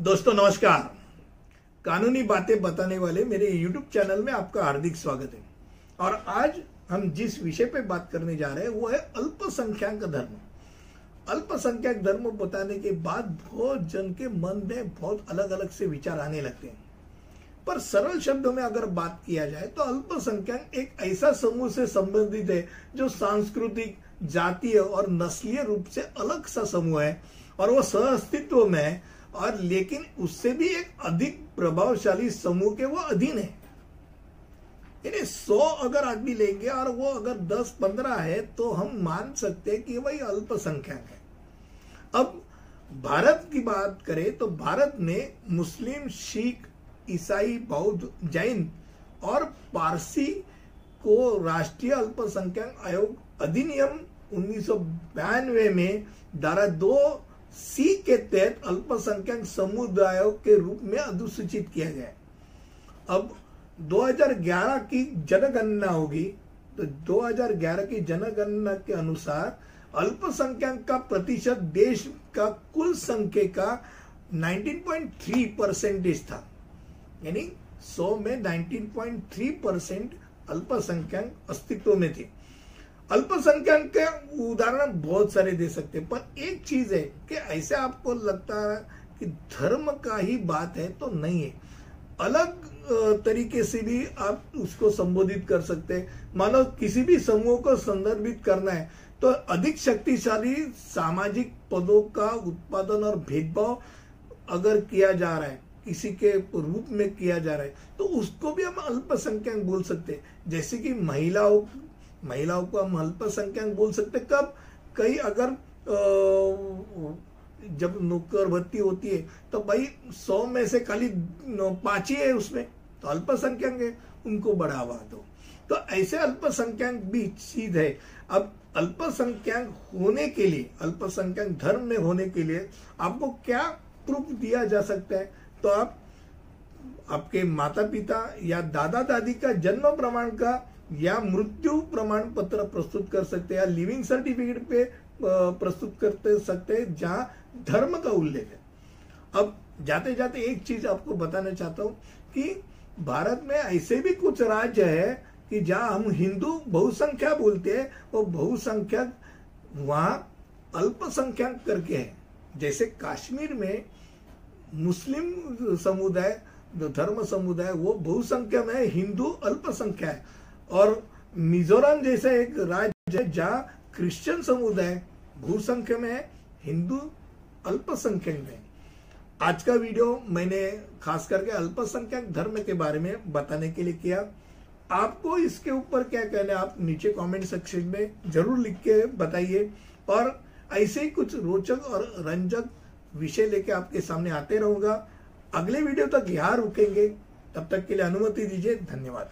दोस्तों, नमस्कार। कानूनी बातें बताने वाले मेरे YouTube चैनल में आपका हार्दिक स्वागत है। और आज हम जिस विषय पे बात करने जा रहे हैं, वो है अल्पसंख्यक धर्म। अल्पसंख्यक धर्म बताने के बाद बहुत जन के मन में बहुत अलग अलग से विचार आने लगते हैं। पर सरल शब्दों में अगर बात किया जाए तो अल्पसंख्यक एक ऐसा समूह से संबंधित है, जो सांस्कृतिक, जातीय और नस्लीय रूप से अलग सा समूह है, और वो सह अस्तित्व में है। और लेकिन उससे भी एक अधिक प्रभावशाली समूह के वो अधीन है। यानी सौ अगर आदमी लेंगे और वो अगर दस पंद्रह है तो हम मान सकते हैं कि वही अल्पसंख्यक है। अब भारत की बात करें तो भारत में मुस्लिम, सिख, ईसाई, बौद्ध, जैन और पारसी को राष्ट्रीय अल्पसंख्यक आयोग अधिनियम उन्नीस में धारा दो सी के तहत अल्पसंख्यक समुदायों के रूप में अधिसूचित किया गया अब 2011 की जनगणना होगी तो 2011 की जनगणना के अनुसार अल्पसंख्यक का प्रतिशत देश का कुल संख्या का 19.3 परसेंटेज था। यानी 100 में 19.3 परसेंट अल्पसंख्यक अस्तित्व में थे। अल्पसंख्यक के उदाहरण बहुत सारे दे सकते हैं, पर एक चीज़ है कि ऐसे आपको लगता है कि धर्म का ही बात है तो नहीं है। अलग तरीके से भी आप उसको संबोधित कर सकते हैं। मानो किसी भी समूह को संदर्भित करना है तो अधिक शक्तिशाली सामाजिक पदों का उत्पादन और भेदभाव अगर किया जा रहा है, किसी के रूप में किया जा रहा है तो उसको भी हम अल्पसंख्यक बोल सकते हैं। जैसे कि महिलाओं महिलाओं को हम अल्पसंख्यक बोल सकते कब? कई अगर जब नौकर भर्ती होती है तो भाई सौ में से खाली पाँच ही है उसमें। तो अल्पसंख्यक है, उनको बढ़ावा दो। तो ऐसे अल्पसंख्यक भी चीज़ है। अब अल्पसंख्यक होने के लिए, अल्पसंख्यक धर्म में होने के लिए आपको क्या प्रूफ दिया जा सकता है? तो आप आपके माता पिता या दादा दादी का जन्म प्रमाण का या मृत्यु प्रमाण पत्र प्रस्तुत कर सकते हैं या लिविंग सर्टिफिकेट पे प्रस्तुत करते सकते हैं, जहाँ धर्म का उल्लेख है। अब जाते जाते एक चीज़ आपको बताना चाहता हूँ कि भारत में ऐसे भी कुछ राज्य है कि जहाँ हम हिंदू बहुसंख्या बोलते हैं, वो बहुसंख्यक वहाँ अल्पसंख्यक करके है। जैसे कश्मीर में मुस्लिम समुदाय जो धर्म समुदाय, वो बहुसंख्या में हिंदू अल्पसंख्या है। और मिजोरम जैसा एक राज्य है जहाँ क्रिश्चियन समुदाय भूसंख्य में है, हिंदू अल्पसंख्यक में आज का वीडियो मैंने खास करके अल्पसंख्यक धर्म के बारे में बताने के लिए किया। आपको इसके ऊपर क्या कहना है, आप नीचे कमेंट सेक्शन में ज़रूर लिख के बताइए। और ऐसे ही कुछ रोचक और रंजक विषय लेके आपके सामने आते रहूँगा। अगले वीडियो तक यहाँ रुकेंगे। तब तक के लिए अनुमति दीजिए धन्यवाद।